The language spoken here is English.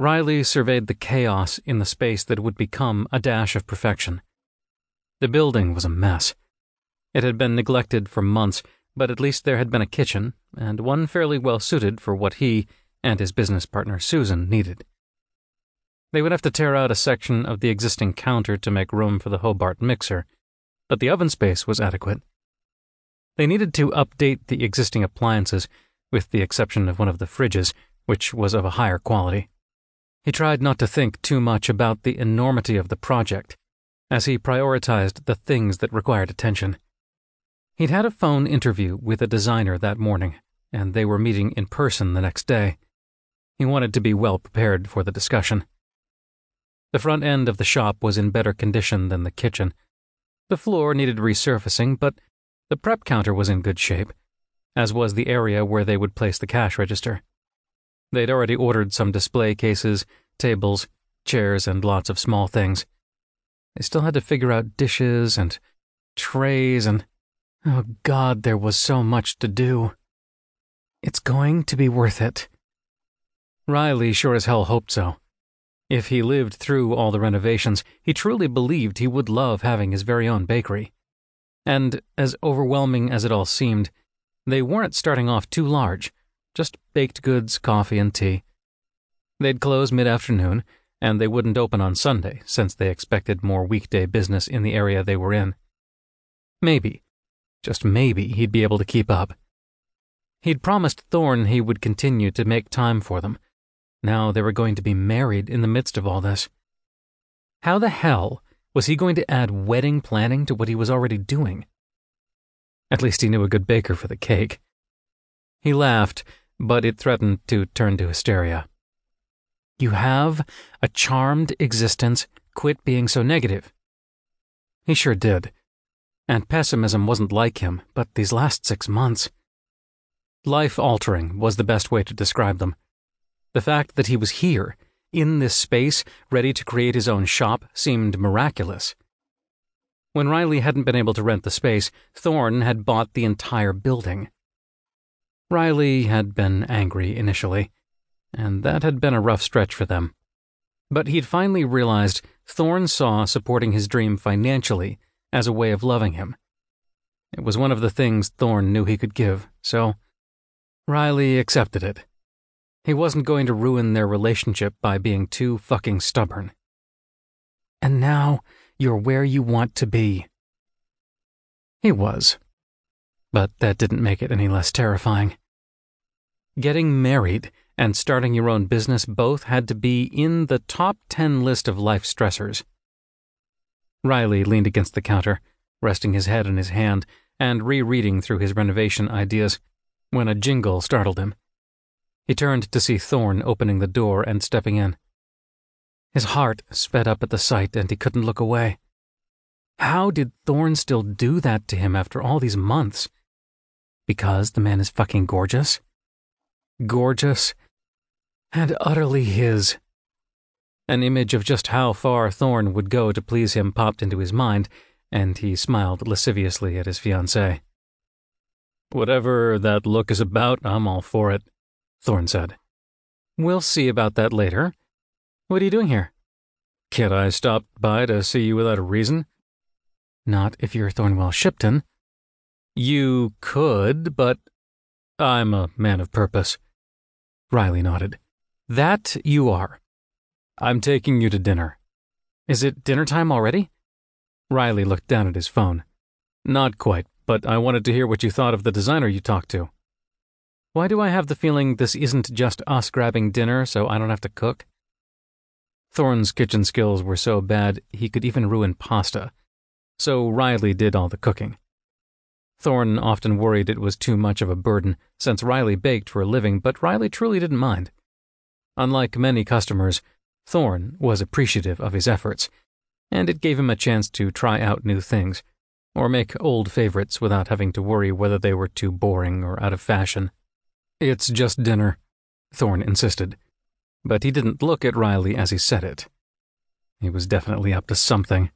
Riley surveyed the chaos in the space that would become a dash of perfection. The building was a mess. It had been neglected for months, but at least there had been a kitchen, and one fairly well suited for what he and his business partner Susan needed. They would have to tear out a section of the existing counter to make room for the Hobart mixer, but the oven space was adequate. They needed to update the existing appliances, with the exception of one of the fridges, which was of a higher quality. He tried not to think too much about the enormity of the project, as he prioritized the things that required attention. He'd had a phone interview with a designer that morning, and they were meeting in person the next day. He wanted to be well prepared for the discussion. The front end of the shop was in better condition than the kitchen. The floor needed resurfacing, but the prep counter was in good shape, as was the area where they would place the cash register. They'd already ordered some display cases, tables, chairs, and lots of small things. They still had to figure out dishes and trays and. Oh God, there was so much to do. It's going to be worth it. Riley sure as hell hoped so. If he lived through all the renovations, he truly believed he would love having his very own bakery. And, as overwhelming as it all seemed, they weren't starting off too large, just baked goods, coffee, and tea. They'd close mid afternoon, and they wouldn't open on Sunday, since they expected more weekday business in the area they were in. Maybe, just maybe, he'd be able to keep up. He'd promised Thorne he would continue to make time for them now they were going to be married in the midst of all this. How the hell was he going to add wedding planning to what he was already doing? At least he knew a good baker for the cake. He laughed, but it threatened to turn to hysteria. You have a charmed existence. Quit being so negative. He sure did. And pessimism wasn't like him, but these last six months. Life altering was the best way to describe them. The fact that he was here, in this space, ready to create his own shop, seemed miraculous. When Riley hadn't been able to rent the space, Thorne had bought the entire building. Riley had been angry initially, and that had been a rough stretch for them. But he'd finally realized Thorne saw supporting his dream financially as a way of loving him. It was one of the things Thorne knew he could give, so Riley accepted it. He wasn't going to ruin their relationship by being too fucking stubborn. And now you're where you want to be. He was. But that didn't make it any less terrifying. Getting married and starting your own business both had to be in the top 10 list of life stressors. Riley leaned against the counter, resting his head in his hand and rereading through his renovation ideas, when a jingle startled him. He turned to see Thorne opening the door and stepping in. His heart sped up at the sight, and he couldn't look away. How did Thorne still do that to him after all these months? Because the man is fucking gorgeous? Gorgeous and utterly his. An image of just how far Thorne would go to please him popped into his mind, and he smiled lasciviously at his fiancée. Whatever that look is about, I'm all for it. Thorne said. We'll see about that later. What are you doing here? Can't I stop by to see you without a reason? Not if you're Thornwell Shipton. You could, but I'm a man of purpose. Riley nodded. That you are. I'm taking you to dinner. Is it dinner time already? Riley looked down at his phone. Not quite, but I wanted to hear what you thought of the designer you talked to. Why do I have the feeling this isn't just us grabbing dinner so I don't have to cook? Thorne's kitchen skills were so bad he could even ruin pasta, so Riley did all the cooking. Thorne often worried it was too much of a burden, since Riley baked for a living, but Riley truly didn't mind. Unlike many customers, Thorne was appreciative of his efforts, and it gave him a chance to try out new things, or make old favorites without having to worry whether they were too boring or out of fashion. It's just dinner, Thorne insisted, but he didn't look at Riley as he said it. He was definitely up to something.